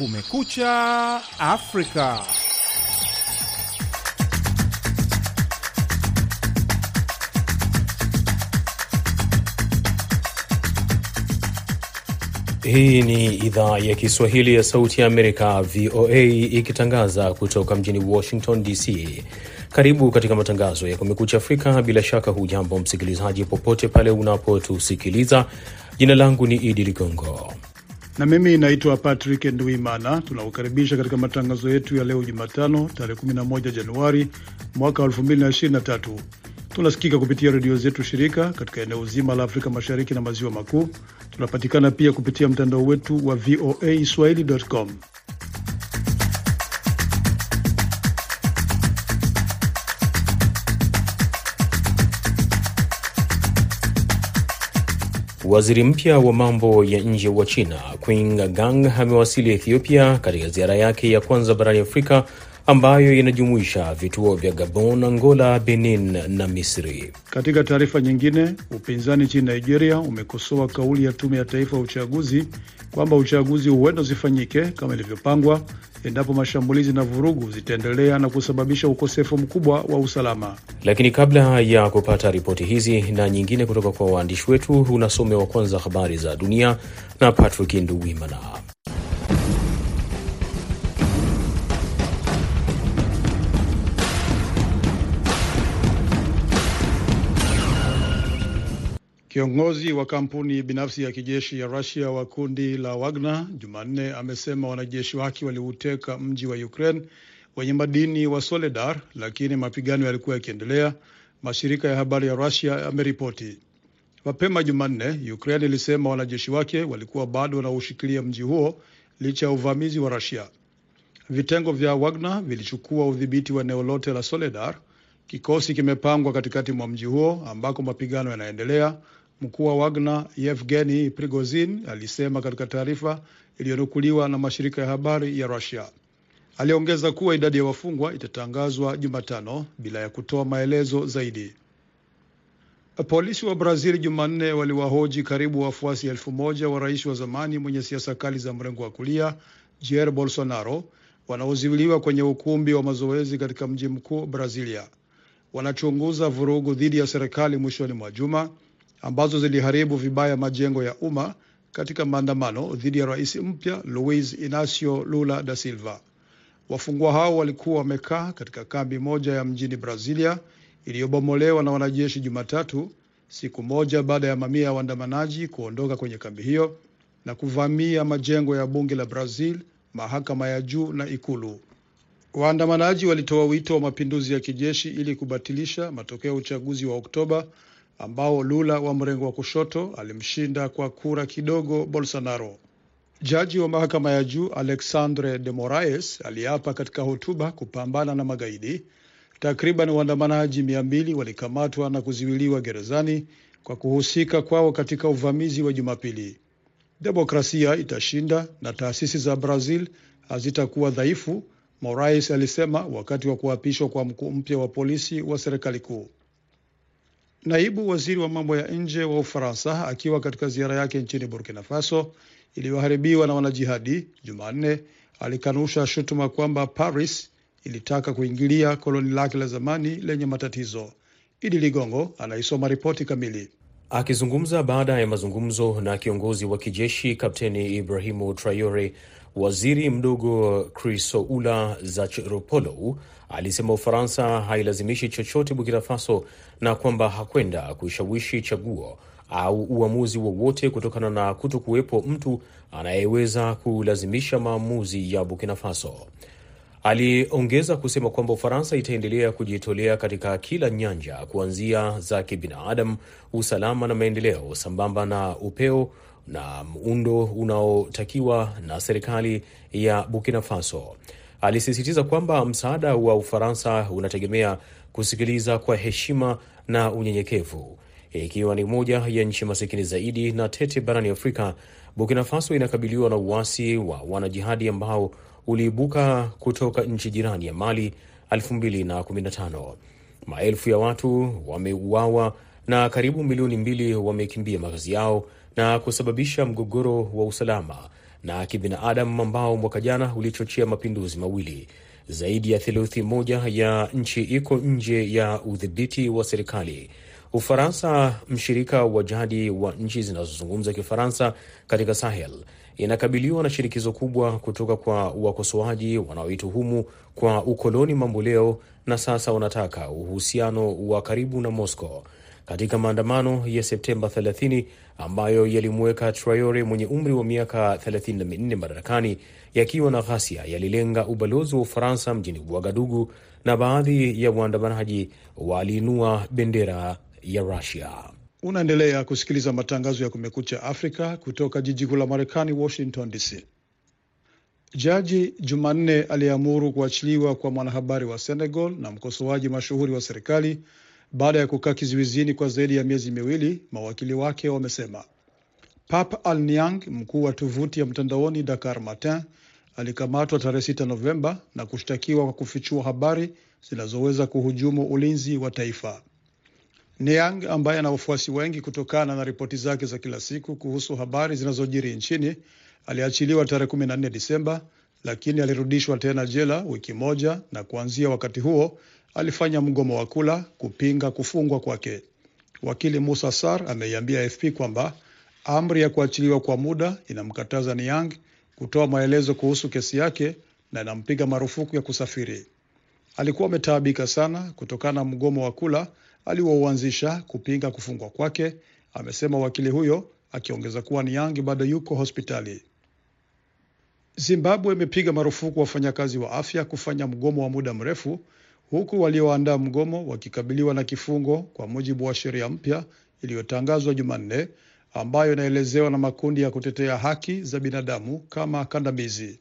Kumekucha Afrika. Hii ni idhaa ya Kiswahili ya Sauti ya Amerika, VOA, ikitangaza kutoka mjini Washington DC. Karibu katika matangazo ya Kumekucha Afrika. Bila shaka, hujambo msikilizaji, popote pale unapotusikiliza. Jina langu ni Idi Ligongo na mimi naitwa Patrick Nduimana. Tunakukaribisha katika matangazo yetu ya leo Jumatano, tarehe 11 Januari mwaka 2023. Tunasikika kupitia redio zetu shirika katika eneo zima la Afrika Mashariki na Maziwa Makuu. Tunapatikana pia kupitia mtandao wetu wa VOA Swahili.com. Waziri mpya wa mambo ya nje wa China Qing Gang amewasili Ethiopia katika ziara yake ya kwanza barani Afrika ambayo inajumuisha vituo vya Gabon, Angola, Benin na Misri. Katika taarifa nyingine, upinzani nchini Nigeria umekosoa kauli ya tume ya taifa ya uchaguzi kwamba uchaguzi huenda usifanyike kama ilivyopangwa endapo mashambulizi na vurugu zitaendelea na kusababisha ukosefu mkubwa wa usalama. Lakini kabla ya kupata ripoti hizi na nyingine kutoka kwa waandishi wetu, unasomewa kwanza habari za dunia na Patrick Nduwimana. Kiongozi wa kampuni binafsi ya kijeshi ya Rusia wa kundi la Wagner Jumanne amesema wanajeshi wake waliuteka mji wa Ukraine wenye madini wa Soledar, lakini mapigano yalikuwa yakiendelea, mashirika ya habari ya Rusia yameripoti. Mapema Jumanne, Ukraine ilisema wanajeshi wake walikuwa bado wanaushikilia mji huo licha ya uvamizi wa Rusia. Vitengo vya Wagner vilichukua udhibiti wa eneo lote la Soledar. Kikosi kimepangwa katikati mwa mji huo ambako mapigano yanaendelea. Mkuu wa Wagner Yevgeny Prigozhin alisema katika taarifa iliyonukuliwa na mashirika ya habari ya Russia. Aliongeza kuwa idadi ya wafungwa itatangazwa Jumatano bila ya kutoa maelezo zaidi. Polisi wa Brazil Jumanne waliwahoji karibu wafuasi elfu moja wa rais wa zamani mwenye siasa kali za mrengo wa kulia Jair Bolsonaro wanaozuiliwa kwenye ukumbi wa mazoezi katika mji mkuu Brazilia. Wanachunguza vurugu dhidi ya serikali mwishoni mwa juma ambazo ziliharibu vibaya majengo ya umma katika maandamano dhidi ya rais mpya Luiz Inacio Lula da Silva. Wafungwa hao walikuwa wamekaa katika kambi moja ya mjini Brazilia iliyobomolewa na wanajeshi Jumatatu, siku moja baada ya mamia ya waandamanaji kuondoka kwenye kambi hiyo na kuvamia majengo ya bunge la Brazil, mahakama ya juu na ikulu. Waandamanaji walitoa wito wa mapinduzi ya kijeshi ili kubatilisha matokeo ya uchaguzi wa Oktoba ambao Lula wa mrengo wa kushoto alimshinda kwa kura kidogo Bolsonaro. Jaji wa mahakama ya juu Alexandre de Moraes aliapa katika hotuba kupambana na magaidi. Takriban waandamanaji mia mbili walikamatwa na kuziwiliwa gerezani kwa kuhusika kwao katika uvamizi wa Jumapili. Demokrasia itashinda na taasisi za Brazil hazitakuwa dhaifu, Moraes alisema wakati wa kuapishwa kwa mkuu mpya wa polisi wa serikali kuu. Naibu waziri wa mambo ya nje wa Ufaransa akiwa katika ziara yake nchini Burkina Faso iliyoharibiwa na wanajihadi, Jumanne alikanusha shutuma kwamba Paris ilitaka kuingilia koloni lake la zamani lenye matatizo. Idi Ligongo anaisoma ripoti kamili. Akizungumza baada ya mazungumzo na kiongozi wa kijeshi Kapteni Ibrahimu Traore, waziri mdogo Chrysoula Zacharopoulou alisema Ufaransa hailazimishi chochote Burkina Faso na kwamba hakwenda kuishawishi chaguo au uamuzi wowote kutokana na kuto kuwepo mtu anayeweza kulazimisha maamuzi ya Burkina Faso. Aliongeza kusema kwamba Ufaransa itaendelea kujitolea katika kila nyanja, kuanzia za kibinadamu, usalama na maendeleo, sambamba na upeo na muundo unaotakiwa na serikali ya Burkina Faso. Alisisitiza kwamba msaada wa Ufaransa unategemea kusikiliza kwa heshima na unyenyekevu. Ikiwa ni moja ya nchi masikini zaidi na tete barani Afrika, Burkina Faso inakabiliwa na uasi wa wanajihadi ambao uliibuka kutoka nchi jirani ya Mali 2015. Maelfu ya watu wameuawa na karibu milioni mbili wamekimbia makazi yao na kusababisha mgogoro wa usalama na kibinadamu ambao mwaka jana ulichochea mapinduzi mawili. Zaidi ya theluthi moja ya nchi iko nje ya udhibiti wa serikali. Ufaransa, mshirika wa jadi wa nchi zinazozungumza Kifaransa katika Sahel, inakabiliwa na shinikizo kubwa kutoka kwa wakosoaji wanaoituhumu kwa ukoloni mamboleo na sasa wanataka uhusiano wa karibu na Moscow. Katika maandamano ya Septemba 30 ambayo yalimweka Traore mwenye umri wa miaka 34 madarakani yakiwa na ghasia, yalilenga ubalozi wa Ufaransa mjini Wagadugu na baadhi ya waandamanaji waliinua bendera ya Rusia. Unaendelea kusikiliza matangazo ya Kumekucha Afrika kutoka jiji kuu la Marekani, Washington DC. Jaji Jumanne aliamuru kuachiliwa kwa mwanahabari wa Senegal na mkosoaji mashuhuri wa serikali baada ya kukaa kizuizini kwa zaidi ya miezi miwili, mawakili wake wamesema. Pap Al Niang, mkuu wa tovuti ya mtandaoni Dakar Matin, alikamatwa tarehe 6 Novemba na kushtakiwa kwa kufichua habari zinazoweza kuhujumu ulinzi wa taifa. Niang ambaye ana wafuasi wengi kutokana na ripoti zake za kila siku kuhusu habari zinazojiri nchini aliachiliwa tarehe 14 Disemba, lakini alirudishwa tena jela wiki moja, na kuanzia wakati huo alifanya mgomo wa kula kupinga kufungwa kwake. Wakili Musa Sar ameiambia AFP kwamba amri ya kuachiliwa kwa muda inamkataza Niang kutoa maelezo kuhusu kesi yake na inampiga marufuku ya kusafiri. Alikuwa ametaabika sana kutokana na mgomo wa kula aliouanzisha kupinga kufungwa kwake, amesema wakili huyo, akiongeza kuwa Niang bado yuko hospitali. Zimbabwe imepiga marufuku wafanyakazi wa afya kufanya mgomo wa muda mrefu huku walioandaa mgomo wakikabiliwa na kifungo, kwa mujibu wa sheria mpya iliyotangazwa Jumanne, ambayo inaelezewa na makundi ya kutetea haki za binadamu kama kandamizi.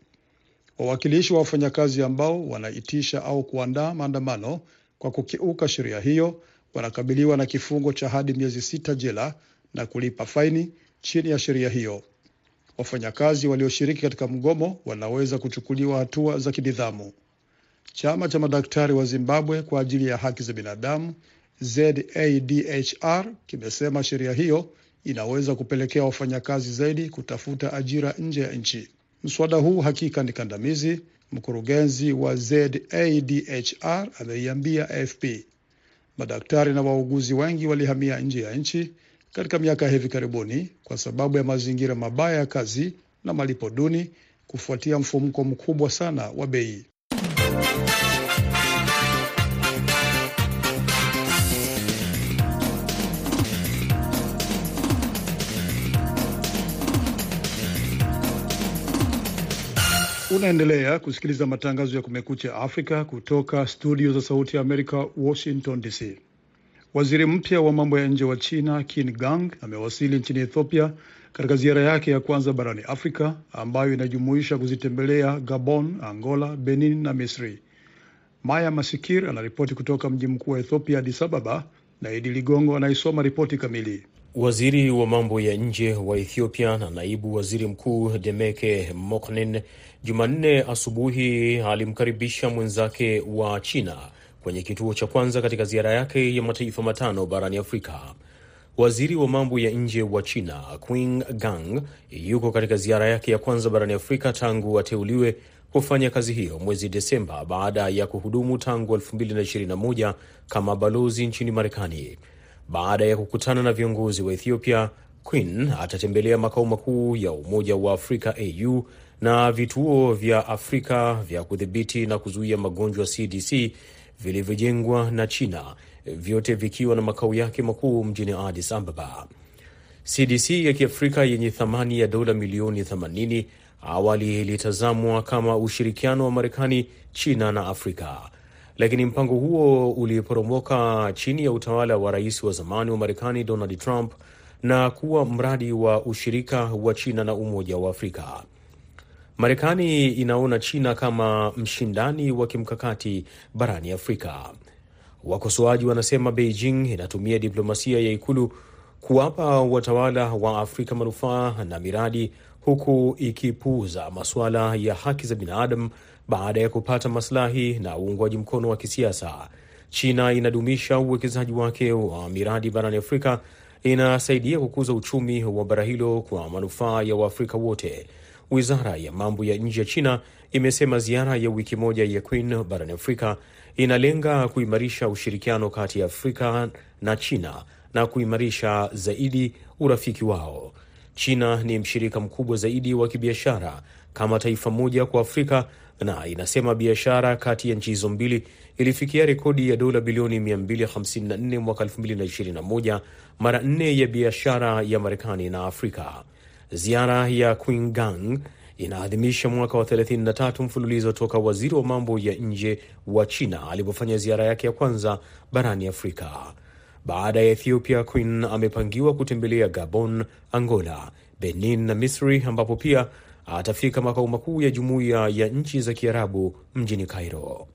Wawakilishi wa wafanyakazi ambao wanaitisha au kuandaa maandamano kwa kukiuka sheria hiyo wanakabiliwa na kifungo cha hadi miezi sita jela na kulipa faini chini ya sheria hiyo. Wafanyakazi walioshiriki katika mgomo wanaweza kuchukuliwa hatua za kinidhamu. Chama cha madaktari wa Zimbabwe kwa ajili ya haki za binadamu ZADHR kimesema sheria hiyo inaweza kupelekea wafanyakazi zaidi kutafuta ajira nje ya nchi. Mswada huu hakika ni kandamizi, mkurugenzi wa ZADHR ameiambia AFP. Madaktari na wauguzi wengi walihamia nje ya nchi katika miaka ya hivi karibuni kwa sababu ya mazingira mabaya ya kazi na malipo duni kufuatia mfumuko mkubwa sana wa bei. Unaendelea kusikiliza matangazo ya Kumekucha Afrika kutoka studio za Sauti ya Amerika, Washington DC. Waziri mpya wa mambo ya nje wa China Qin Gang amewasili nchini Ethiopia katika ziara yake ya kwanza barani Afrika ambayo inajumuisha kuzitembelea Gabon, Angola, Benin na Misri. Maya Masikir anaripoti kutoka mji mkuu wa Ethiopia, Addis Ababa, na Idi Ligongo anaisoma ripoti kamili. Waziri wa mambo ya nje wa Ethiopia na naibu waziri mkuu Demeke Moknen Jumanne asubuhi alimkaribisha mwenzake wa China kwenye kituo cha kwanza katika ziara yake ya mataifa matano barani Afrika. Waziri wa mambo ya nje wa China Qin Gang yuko katika ziara yake ya kwanza barani Afrika tangu ateuliwe kufanya kazi hiyo mwezi Desemba baada ya kuhudumu tangu 2021 kama balozi nchini Marekani. Baada ya kukutana na viongozi wa Ethiopia, Queen atatembelea makao makuu ya Umoja wa Afrika AU na vituo vya Afrika vya kudhibiti na kuzuia magonjwa CDC vilivyojengwa na China, vyote vikiwa na makao yake makuu mjini Addis Ababa. CDC ya Kiafrika yenye thamani ya dola milioni 80 awali ilitazamwa kama ushirikiano wa Marekani, China na Afrika, lakini mpango huo uliporomoka chini ya utawala wa rais wa zamani wa Marekani Donald Trump na kuwa mradi wa ushirika wa China na Umoja wa Afrika. Marekani inaona China kama mshindani wa kimkakati barani Afrika. Wakosoaji wanasema Beijing inatumia diplomasia ya ikulu kuwapa watawala wa Afrika manufaa na miradi, huku ikipuuza masuala ya haki za binadamu baada ya kupata maslahi na uungwaji mkono wa kisiasa. China inadumisha uwekezaji wake wa miradi barani Afrika, inasaidia kukuza uchumi wa bara hilo kwa manufaa ya Waafrika wote. wizara ya mambo ya nje ya China imesema ziara ya wiki moja ya Queen barani Afrika inalenga kuimarisha ushirikiano kati ya Afrika na China na kuimarisha zaidi urafiki wao. China ni mshirika mkubwa zaidi wa kibiashara kama taifa moja kwa Afrika na inasema biashara kati ya nchi hizo mbili ilifikia rekodi ya dola bilioni 254 mwaka 2021, mara nne ya biashara ya Marekani na Afrika. Ziara ya Gang inaadhimisha mwaka wa 33 mfululizo toka waziri wa mambo ya nje wa China alipofanya ziara yake ya kwanza barani Afrika. Baada ya Ethiopia, Queen amepangiwa kutembelea Gabon, Angola, Benin na Misri, ambapo pia atafika makao makuu ya jumuiya ya nchi za Kiarabu mjini Cairo.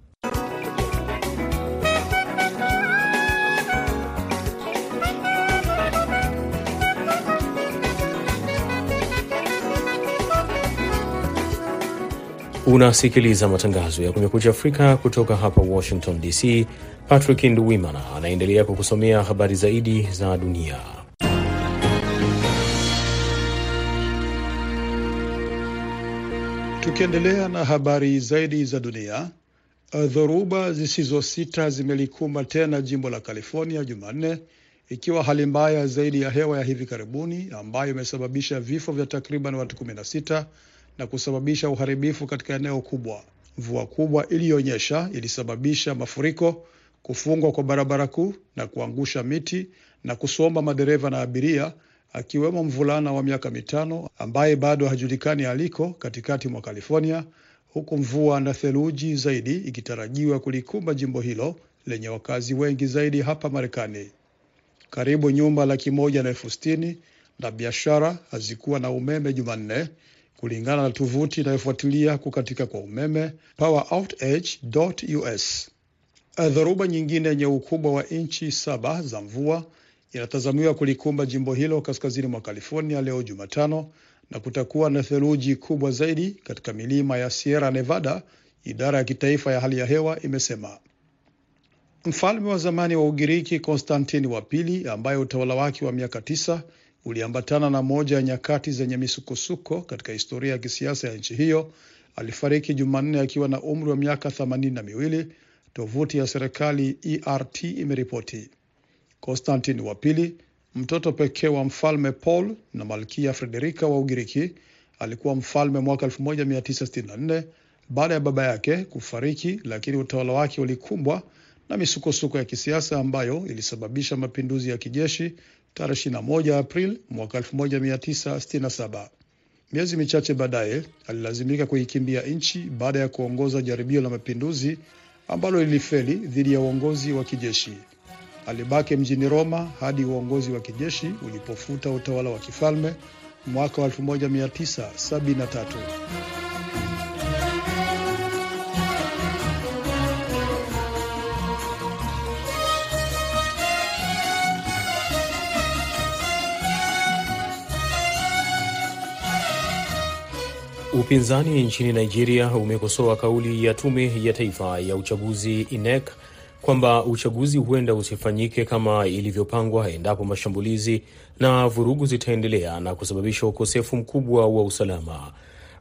Unasikiliza matangazo ya Kumekucha Afrika kutoka hapa Washington DC. Patrick Nduwimana anaendelea kukusomea habari zaidi za dunia. Tukiendelea na habari zaidi za dunia, dhoruba zisizosita zimelikumba tena jimbo la California Jumanne, ikiwa hali mbaya zaidi ya hewa ya hivi karibuni ambayo imesababisha vifo vya takriban watu 16 na kusababisha uharibifu katika eneo kubwa. Mvua kubwa iliyonyesha ilisababisha mafuriko, kufungwa kwa barabara kuu na kuangusha miti na kusomba madereva na abiria, akiwemo mvulana wa miaka mitano ambaye bado hajulikani aliko katikati mwa California, huku mvua na theluji zaidi ikitarajiwa kulikumba jimbo hilo lenye wakazi wengi zaidi hapa Marekani. Karibu nyumba laki moja na elfu sitini na biashara hazikuwa na umeme Jumanne, kulingana na tovuti inayofuatilia kukatika kwa umeme poweroutage.us. Dhoruba nyingine yenye ukubwa wa inchi saba za mvua inatazamiwa kulikumba jimbo hilo kaskazini mwa California leo Jumatano, na kutakuwa na theluji kubwa zaidi katika milima ya Sierra Nevada, idara ya kitaifa ya hali ya hewa imesema. Mfalme wa zamani wa Ugiriki Konstantini wa pili, ambaye utawala wake wa miaka tisa uliambatana na moja ya nyakati zenye misukosuko katika historia ya kisiasa ya nchi hiyo, alifariki Jumanne akiwa na umri wa miaka themanini na miwili, tovuti ya serikali ERT imeripoti. Konstantini wa pili, mtoto pekee wa mfalme Paul na malkia Frederika wa Ugiriki, alikuwa mfalme mwaka 1964 baada ya baba yake kufariki, lakini utawala wake ulikumbwa na misukosuko ya kisiasa ambayo ilisababisha mapinduzi ya kijeshi tarehe 21 Aprili mwaka 1967. Miezi michache baadaye alilazimika kuikimbia nchi baada ya kuongoza jaribio la mapinduzi ambalo lilifeli dhidi ya uongozi wa kijeshi. Alibaki mjini Roma hadi uongozi wa kijeshi ulipofuta utawala wa kifalme mwaka 1973. Upinzani nchini Nigeria umekosoa kauli ya tume ya taifa ya uchaguzi INEC kwamba uchaguzi huenda usifanyike kama ilivyopangwa endapo mashambulizi na vurugu zitaendelea na kusababisha ukosefu mkubwa wa usalama.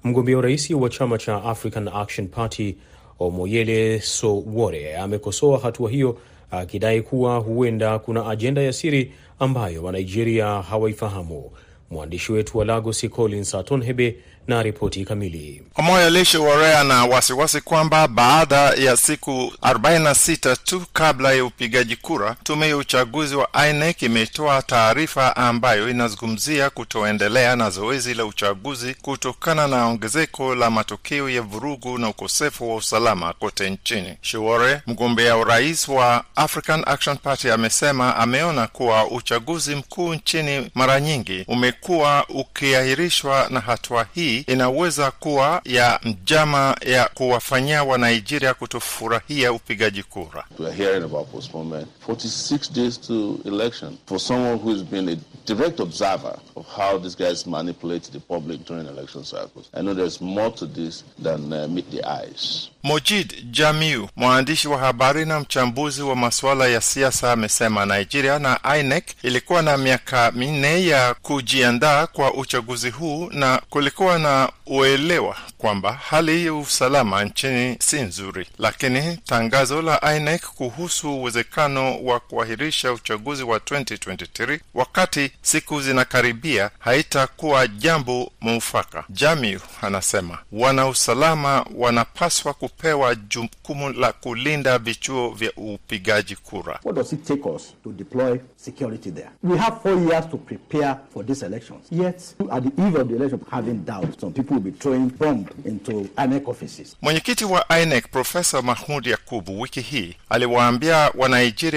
Mgombea urais wa chama cha African Action Party Omoyele Sowore amekosoa hatua hiyo akidai kuwa huenda kuna ajenda ya siri ambayo Wanigeria hawaifahamu. Mwandishi wetu wa Lagos Collins Atonhebe na ripoti kamili. Omoyele Warea ana wasiwasi kwamba baada ya siku 46 tu kabla ya upigaji kura, tume ya uchaguzi wa INEC imetoa taarifa ambayo inazungumzia kutoendelea na zoezi la uchaguzi kutokana na ongezeko la matokeo ya vurugu na ukosefu wa usalama kote nchini. Shiwore, mgombea urais wa African Action Party, amesema ameona kuwa uchaguzi mkuu nchini mara nyingi umekuwa ukiahirishwa na hatua hii inaweza kuwa ya njama ya kuwafanyia wa Nigeria kutofurahia upigaji kura. We are hearing about postponement 46 days to election for someone who has been a direct observer of how these guys manipulate the public during election cycles. I know there's more to this than uh, meet the eyes. Mojid Jamiu, mwandishi wa habari na mchambuzi wa masuala ya siasa, amesema Nigeria na INEC ilikuwa na miaka minne ya kujiandaa kwa uchaguzi huu na kulikuwa na uelewa kwamba hali ya usalama nchini si nzuri, lakini tangazo la INEC kuhusu uwezekano wa kuahirisha uchaguzi wa 2023 wakati siku zinakaribia haitakuwa jambo mufaka. Jamiu anasema wanausalama wanapaswa kupewa jukumu la kulinda vichuo vya upigaji kura. What does it take us to deploy security there? We have four years to prepare for these elections. Yet, at the eve of the election, having doubt, some people will be throwing bomb into INEC offices. Mwenyekiti wa INEC Profesa Mahmud Yakubu wiki hii aliwaambia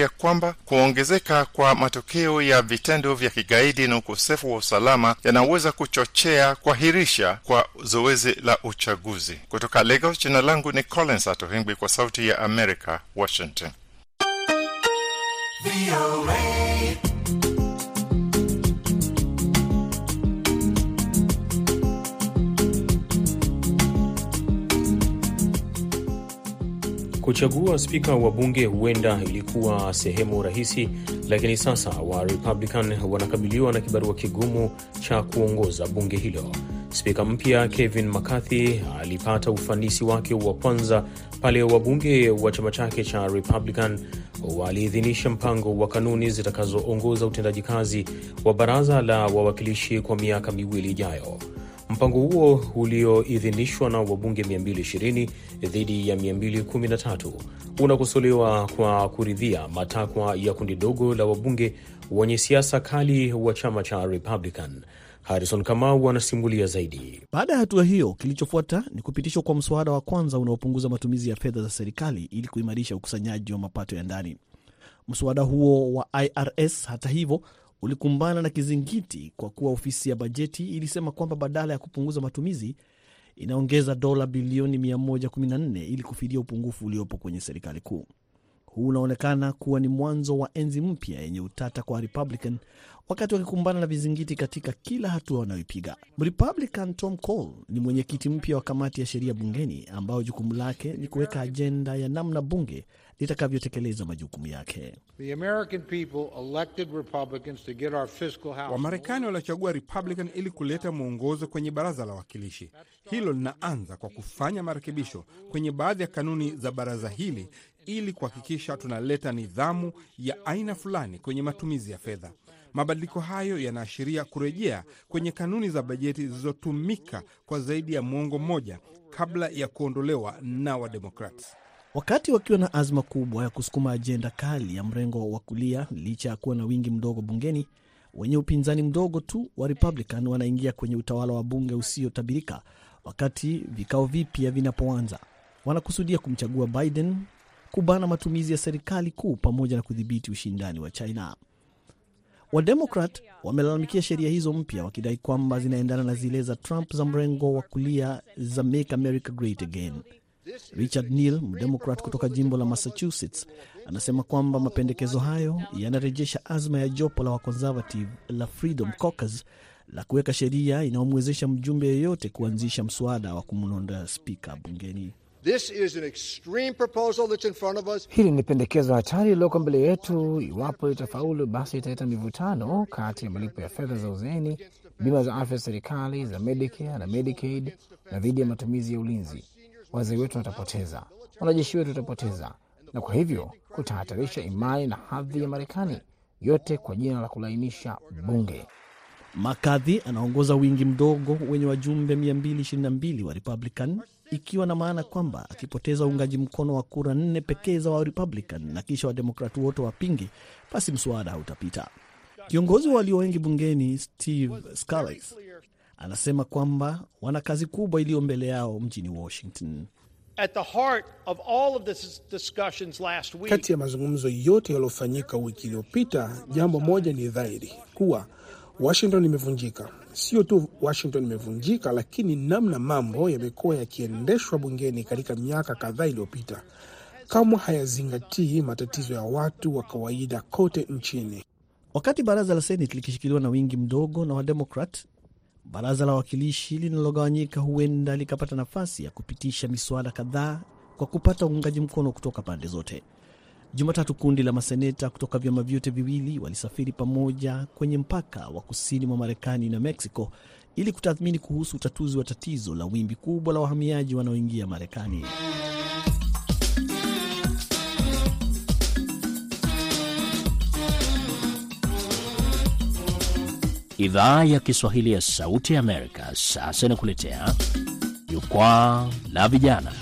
Wanigeria kwamba kuongezeka kwa matokeo ya vitendo vya kigaidi na ukosefu wa usalama yanaweza kuchochea kuahirisha kwa zoezi la uchaguzi. Kutoka Lagos, jina langu ni Collins Atohengwi kwa Sauti ya America, Washington. Kuchagua spika wa bunge huenda ilikuwa sehemu rahisi, lakini sasa wa Republican wanakabiliwa na kibarua kigumu cha kuongoza bunge hilo. Spika mpya Kevin McCarthy alipata ufanisi wake wa kwanza pale wabunge wa chama chake cha Republican waliidhinisha mpango wa kanuni zitakazoongoza utendaji kazi wa baraza la wawakilishi kwa miaka miwili ijayo. Mpango huo ulioidhinishwa na wabunge 220 dhidi ya 213 unakosolewa kwa kuridhia matakwa ya kundi dogo la wabunge wenye siasa kali wa chama cha Republican. Harrison Kamau anasimulia zaidi. Baada ya hatua hiyo, kilichofuata ni kupitishwa kwa mswada wa kwanza unaopunguza matumizi ya fedha za serikali ili kuimarisha ukusanyaji wa mapato ya ndani. Mswada huo wa IRS, hata hivyo, ulikumbana na kizingiti kwa kuwa ofisi ya bajeti ilisema kwamba badala ya kupunguza matumizi inaongeza dola bilioni 114 ili kufidia upungufu uliopo kwenye serikali kuu. Huu unaonekana kuwa ni mwanzo wa enzi mpya yenye utata kwa Republican wakati wakikumbana na vizingiti katika kila hatua wanayoipiga. Republican Tom Cole ni mwenyekiti mpya wa kamati ya sheria bungeni, ambayo jukumu lake ni kuweka ajenda ya namna bunge litakavyotekeleza majukumu yake. Wamarekani waliochagua Republican ili kuleta mwongozo kwenye baraza la wawakilishi. Hilo linaanza kwa kufanya marekebisho kwenye baadhi ya kanuni za baraza hili ili kuhakikisha tunaleta nidhamu ya aina fulani kwenye matumizi ya fedha. Mabadiliko hayo yanaashiria kurejea kwenye kanuni za bajeti zilizotumika kwa zaidi ya mwongo mmoja kabla ya kuondolewa na Wademokrats. Wakati wakiwa na azma kubwa ya kusukuma ajenda kali ya mrengo wa kulia, licha ya kuwa na wingi mdogo bungeni, wenye upinzani mdogo tu wa Republican wanaingia kwenye utawala wa bunge usiotabirika. Wakati vikao vipya vinapoanza, wanakusudia kumchagua Biden, kubana matumizi ya serikali kuu, pamoja na kudhibiti ushindani wa China. Wademokrat wamelalamikia sheria hizo mpya wakidai kwamba zinaendana na zile za Trump za mrengo wa kulia za Make America Great Again. Richard Neal, mdemokrat kutoka jimbo la Massachusetts, anasema kwamba mapendekezo hayo yanarejesha azma ya jopo la wakonservative la Freedom Caucus la kuweka sheria inayomwezesha mjumbe yeyote kuanzisha mswada wa kumwondoa spika bungeni. This is an extreme proposal that's in front of us. Hili ni pendekezo hatari lililoko mbele yetu. Iwapo itafaulu, basi italeta mivutano kati ya malipo ya fedha za uzeeni, bima za afya za serikali za Medicare na Medicaid, na dhidi ya matumizi ya ulinzi. Wazee wetu watapoteza, wanajeshi wetu watapoteza, na kwa hivyo kutahatarisha imani na hadhi ya Marekani, yote kwa jina la kulainisha bunge. McCarthy anaongoza wingi mdogo wenye wajumbe 222 wa Republican, ikiwa na maana kwamba akipoteza uungaji mkono wa kura nne pekee za wa Republican na kisha Wademokrati wote wapinge, basi mswada hautapita. Kiongozi wa walio wengi bungeni Steve Scalise anasema kwamba wana kazi kubwa iliyo mbele yao mjini Washington. At the heart of all of this discussions last week, Kati ya mazungumzo yote yaliyofanyika wiki iliyopita, jambo moja ni dhahiri kuwa Washington imevunjika. Sio tu Washington imevunjika, lakini namna mambo yamekuwa yakiendeshwa bungeni katika miaka kadhaa iliyopita kamwe hayazingatii matatizo ya watu wa kawaida kote nchini. Wakati baraza la Senate likishikiliwa na wingi mdogo na Wademokrat, baraza la wawakilishi linalogawanyika huenda likapata nafasi ya kupitisha miswada kadhaa kwa kupata uungaji mkono kutoka pande zote. Jumatatu kundi la maseneta kutoka vyama vyote viwili walisafiri pamoja kwenye mpaka wa kusini mwa Marekani na Mexico ili kutathmini kuhusu utatuzi wa tatizo la wimbi kubwa la wahamiaji wanaoingia Marekani. Idhaa ya Kiswahili ya Sauti ya Amerika sasa inakuletea jukwaa la vijana.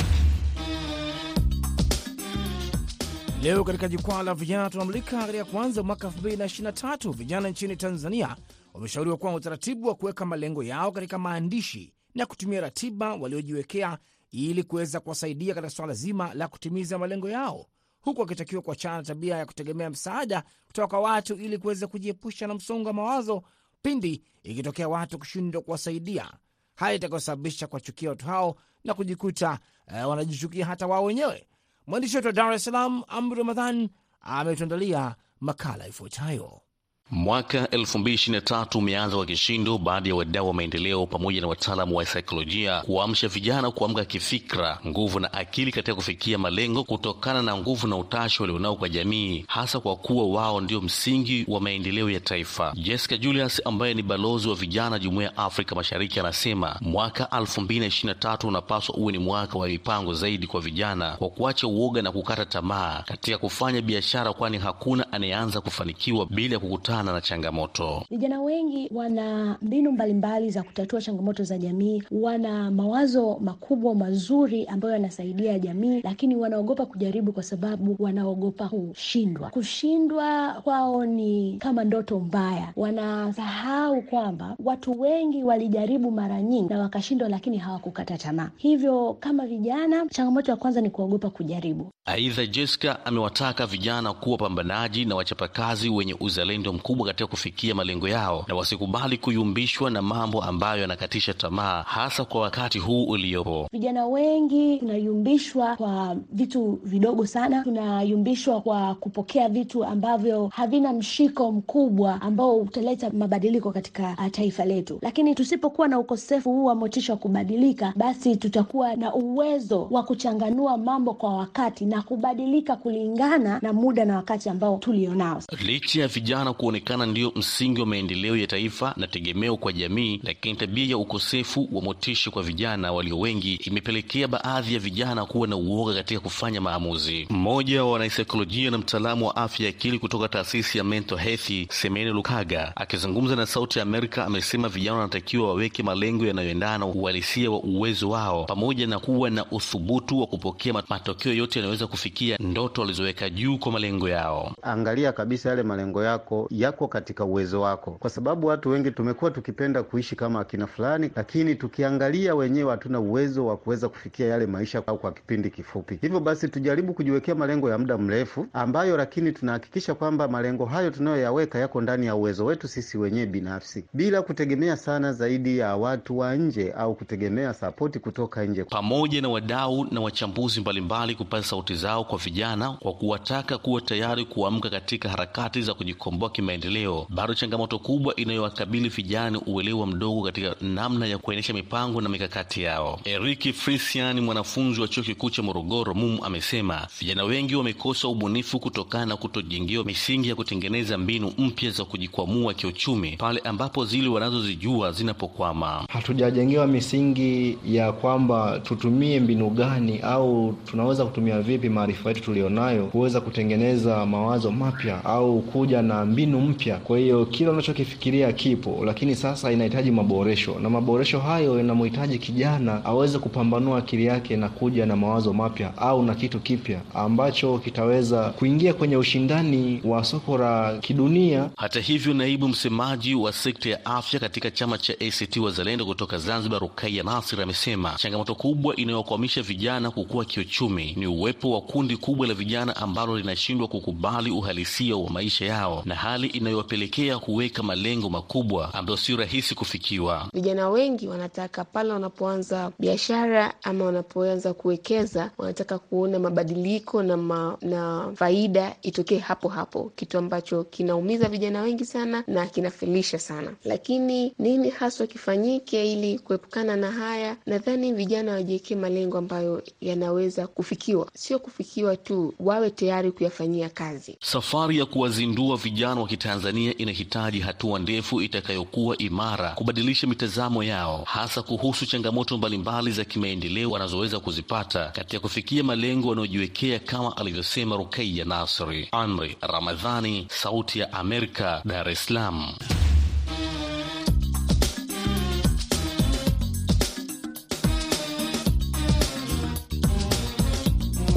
Leo katika jukwaa la vijana tunamulika katika kuanza mwaka 2023 vijana nchini Tanzania wameshauriwa kuwa na utaratibu wa kuweka malengo yao katika maandishi na kutumia ratiba waliojiwekea ili kuweza kuwasaidia katika swala zima la kutimiza malengo yao, huku wakitakiwa kuachana na tabia ya kutegemea msaada kutoka kwa watu ili kuweza kujiepusha na msongo wa mawazo pindi ikitokea watu kushindwa kuwasaidia, hali itakayosababisha kuwachukia watu hao na kujikuta uh, wanajichukia hata wao wenyewe. Mwandishi wetu wa Dar es Salaam, Amri Ramadhan, ametuandalia makala ifuatayo. Mwaka 2023 umeanza kwa kishindo baada ya wadau wa maendeleo pamoja na wataalamu wa saikolojia kuamsha vijana kuamka kifikra, nguvu na akili katika kufikia malengo kutokana na nguvu na utashi walionao kwa jamii, hasa kwa kuwa wao ndio msingi wa maendeleo ya taifa. Jessica Julius ambaye ni balozi wa vijana Jumuiya ya Afrika Mashariki anasema mwaka 2023 unapaswa uwe ni mwaka wa mipango zaidi kwa vijana, kwa kuacha uoga na kukata tamaa katika kufanya biashara, kwani hakuna anayeanza kufanikiwa bila ya kukutana na changamoto. Vijana wengi wana mbinu mbalimbali za kutatua changamoto za jamii, wana mawazo makubwa mazuri ambayo yanasaidia jamii, lakini wanaogopa kujaribu kwa sababu wanaogopa kushindwa. Kushindwa kwao ni kama ndoto mbaya. Wanasahau kwamba watu wengi walijaribu mara nyingi na wakashindwa, lakini hawakukata tamaa. Hivyo kama vijana, changamoto ya kwanza ni kuogopa kujaribu. Aidha, Jessica amewataka vijana kuwa pambanaji na wachapakazi wenye uzalendo mkubwa katika kufikia malengo yao na wasikubali kuyumbishwa na mambo ambayo yanakatisha tamaa, hasa kwa wakati huu uliopo. Vijana wengi tunayumbishwa kwa vitu vidogo sana, tunayumbishwa kwa kupokea vitu ambavyo havina mshiko mkubwa ambao utaleta mabadiliko katika taifa letu. Lakini tusipokuwa na ukosefu huu wa motisha wa kubadilika, basi tutakuwa na uwezo wa kuchanganua mambo kwa wakati na kubadilika kulingana na muda na wakati ambao tulionao. Licha ya vijana kuonekana ndiyo msingi wa maendeleo ya taifa na tegemeo kwa jamii, lakini tabia ya ukosefu wa motisha kwa vijana walio wengi imepelekea baadhi ya vijana kuwa na uoga katika kufanya maamuzi. Mmoja wa wanasaikolojia na mtaalamu wa afya ya akili kutoka taasisi ya Mental Health, Semene Lukaga, akizungumza na Sauti ya Amerika, amesema vijana wanatakiwa waweke malengo yanayoendana na uhalisia wa uwezo wao pamoja na kuwa na uthubutu wa kupokea matokeo yote yanayoweza kufikia ndoto walizoweka juu kwa malengo yao. Angalia kabisa yale malengo yako yako katika uwezo wako, kwa sababu watu wengi tumekuwa tukipenda kuishi kama akina fulani, lakini tukiangalia wenyewe hatuna uwezo wa kuweza kufikia yale maisha au kwa kipindi kifupi. Hivyo basi tujaribu kujiwekea malengo ya muda mrefu ambayo, lakini tunahakikisha kwamba malengo hayo tunayoyaweka yako ndani ya uwezo wetu sisi wenyewe binafsi, bila kutegemea sana zaidi ya watu wa nje au kutegemea sapoti kutoka nje. Pamoja na wadau na wachambuzi mbalimbali kupaza sauti zao kwa vijana kwa kuwataka kuwa tayari kuamka katika harakati za kujikomboa kimaendeleo, bado changamoto kubwa inayowakabili vijana uelewa mdogo katika namna ya kuendesha mipango na mikakati yao. Eriki Frisian, mwanafunzi wa chuo kikuu cha Morogoro MUM, amesema vijana wengi wamekosa ubunifu kutokana na kutojengewa misingi ya kutengeneza mbinu mpya za kujikwamua kiuchumi pale ambapo zile wanazozijua zinapokwama. Hatujajengewa misingi ya kwamba tutumie mbinu gani au tunaweza kutumia vipi maarifa yetu tuliyonayo kuweza kutengeneza mawazo mapya au kuja na mbinu mpya. Kwa hiyo kile unachokifikiria kipo, lakini sasa inahitaji maboresho, na maboresho hayo yanamhitaji kijana aweze kupambanua akili yake na kuja na mawazo mapya au na kitu kipya ambacho kitaweza kuingia kwenye ushindani wa soko la kidunia. Hata hivyo, naibu msemaji wa sekta ya afya katika chama cha ACT Wazalendo kutoka Zanzibar, Rukaiya Nasir, amesema changamoto kubwa inayokwamisha vijana kukua kiuchumi ni uwepo wa kundi kubwa la vijana ambalo linashindwa kukubali uhalisia wa maisha yao na hali inayowapelekea kuweka malengo makubwa ambayo sio rahisi kufikiwa. Vijana wengi wanataka pale wanapoanza biashara ama wanapoanza kuwekeza, wanataka kuona mabadiliko na, ma, na faida itokee hapo hapo, kitu ambacho kinaumiza vijana wengi sana na kinafilisha sana. Lakini nini haswa kifanyike ili kuepukana na haya? Nadhani vijana wajiwekee malengo ambayo yanaweza kufikiwa, sio kufikiwa tu, wawe tayari kuyafanyia kazi. Safari ya kuwazindua vijana wa Tanzania inahitaji hatua ndefu itakayokuwa imara kubadilisha mitazamo yao, hasa kuhusu changamoto mbalimbali za kimaendeleo wanazoweza kuzipata katika kufikia malengo wanayojiwekea, kama alivyosema Rukaiya Nasri. Amri Ramadhani, Sauti ya Amerika, Dar es Salaam.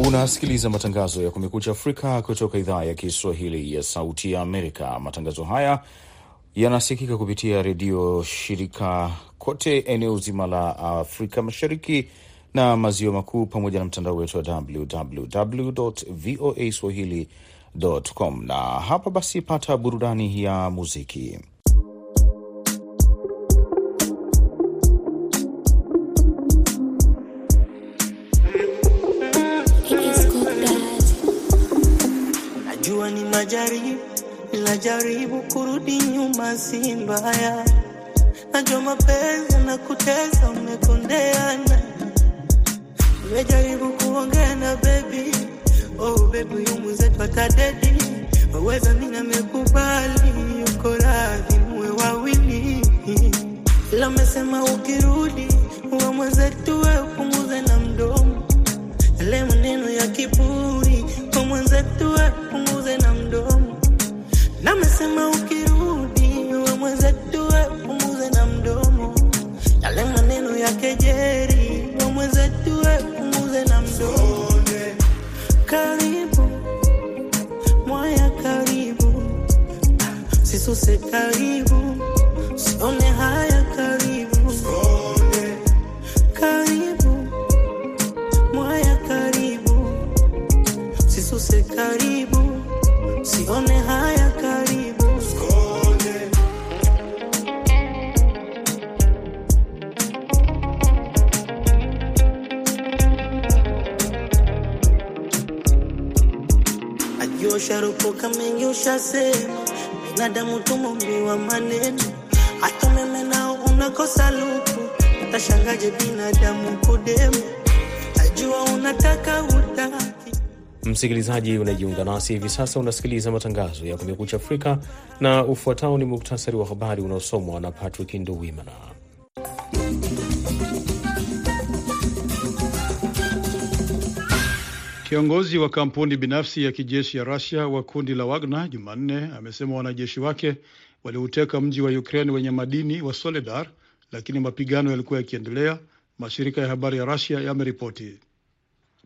Unasikiliza matangazo ya Kumekucha Afrika kutoka idhaa ya Kiswahili ya Sauti ya Amerika. Matangazo haya yanasikika kupitia redio shirika kote eneo zima la Afrika Mashariki na Maziwa Makuu, pamoja na mtandao wetu wa www voa swahili.com. Na hapa basi, pata burudani ya muziki. Najua najaribu kurudi nyuma, si mbaya. Najua mapenzi na kutesa, umekondeana. Nimejaribu kuongea na baby, oh baby, huyu mwenzetu atadedi. Waweza mimi namekubali, yuko radhi muwe wawili, ila amesema ukirudi uwe mwenzetu, we upunguze na mdomo yale maneno ya kiburi kwa mwenzetu, we punguze na. Na ukirudi wamweza we punguze na mdomo. Yale maneno ya kejeri wamweza we punguze na mdomo. Karibu mwaya, karibu sisuse, karibu sione haya, ushasema, binadamu tumombiwa maneno, hata meme nao unakosa luku, utashangaje binadamu kudema Najua unataka utaki. Msikilizaji unajiunga nasi hivi sasa, unasikiliza matangazo ya Kumekucha Afrika na ufuatao ni muktasari wa habari unaosomwa na Patrick Ndowimana. Kiongozi wa kampuni binafsi ya kijeshi ya Russia wa kundi la Wagner Jumanne amesema wanajeshi wake waliuteka mji wa Ukraine wenye madini wa Soledar, lakini mapigano yalikuwa yakiendelea, mashirika ya habari ya Russia yameripoti.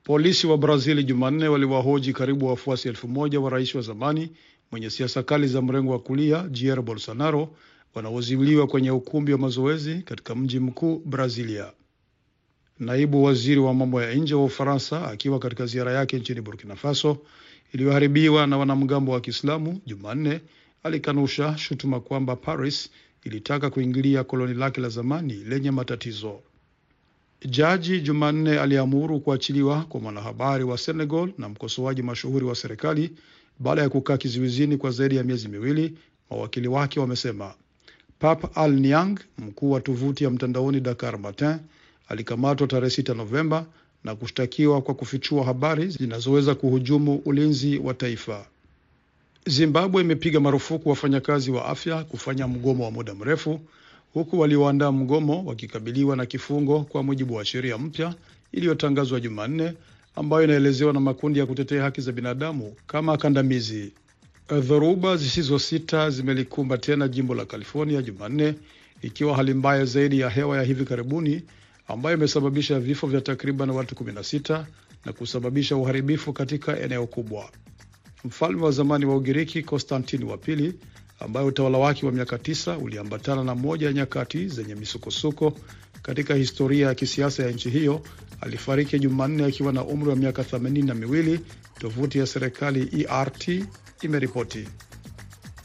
Polisi wa Brazil Jumanne waliwahoji karibu wafuasi elfu moja wa rais wa zamani mwenye siasa kali za mrengo wa kulia Jair Bolsonaro wanaozuiliwa kwenye ukumbi wa mazoezi katika mji mkuu Brazilia. Naibu waziri wa mambo ya nje wa Ufaransa akiwa katika ziara yake nchini Burkina Faso iliyoharibiwa na wanamgambo wa Kiislamu Jumanne alikanusha shutuma kwamba Paris ilitaka kuingilia koloni lake la zamani lenye matatizo. Jaji Jumanne aliamuru kuachiliwa kwa mwanahabari wa Senegal na mkosoaji mashuhuri wa serikali baada ya kukaa kizuizini kwa zaidi ya miezi miwili, mawakili wake wamesema. Pap Al Niang, mkuu wa tovuti ya mtandaoni Dakar Matin, alikamatwa tarehe 6 Novemba na kushtakiwa kwa kufichua habari zinazoweza kuhujumu ulinzi wa taifa. Zimbabwe imepiga marufuku wafanyakazi wa afya kufanya mgomo wa muda mrefu huku walioandaa mgomo wakikabiliwa na kifungo kwa mujibu wa sheria mpya iliyotangazwa Jumanne ambayo inaelezewa na makundi ya kutetea haki za binadamu kama kandamizi. Dhoruba zisizosita zimelikumba tena jimbo la California Jumanne, ikiwa hali mbaya zaidi ya hewa ya hivi karibuni ambayo imesababisha vifo vya takriban watu 16 na kusababisha uharibifu katika eneo kubwa. Mfalme wa zamani wa Ugiriki Konstantini wa pili ambaye utawala wake wa miaka tisa uliambatana na moja ya nyakati zenye misukosuko katika historia ya kisiasa ya nchi hiyo alifariki Jumanne akiwa na umri wa miaka themanini na miwili, tovuti ya serikali ERT imeripoti.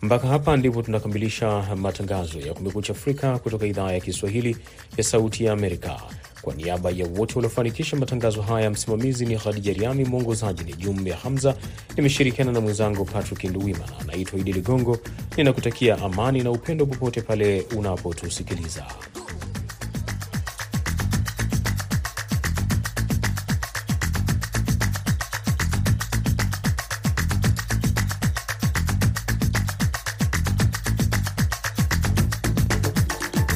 Mpaka hapa ndipo tunakamilisha matangazo ya Kumekucha Afrika kutoka idhaa ya Kiswahili ya Sauti ya Amerika. Kwa niaba ya wote waliofanikisha matangazo haya, msimamizi ni Khadija Riami, mwongozaji ni Jumbe Hamza. Nimeshirikiana na mwenzangu Patrick Nduwimana. Naitwa Idi Ligongo, ninakutakia amani na upendo popote pale unapotusikiliza.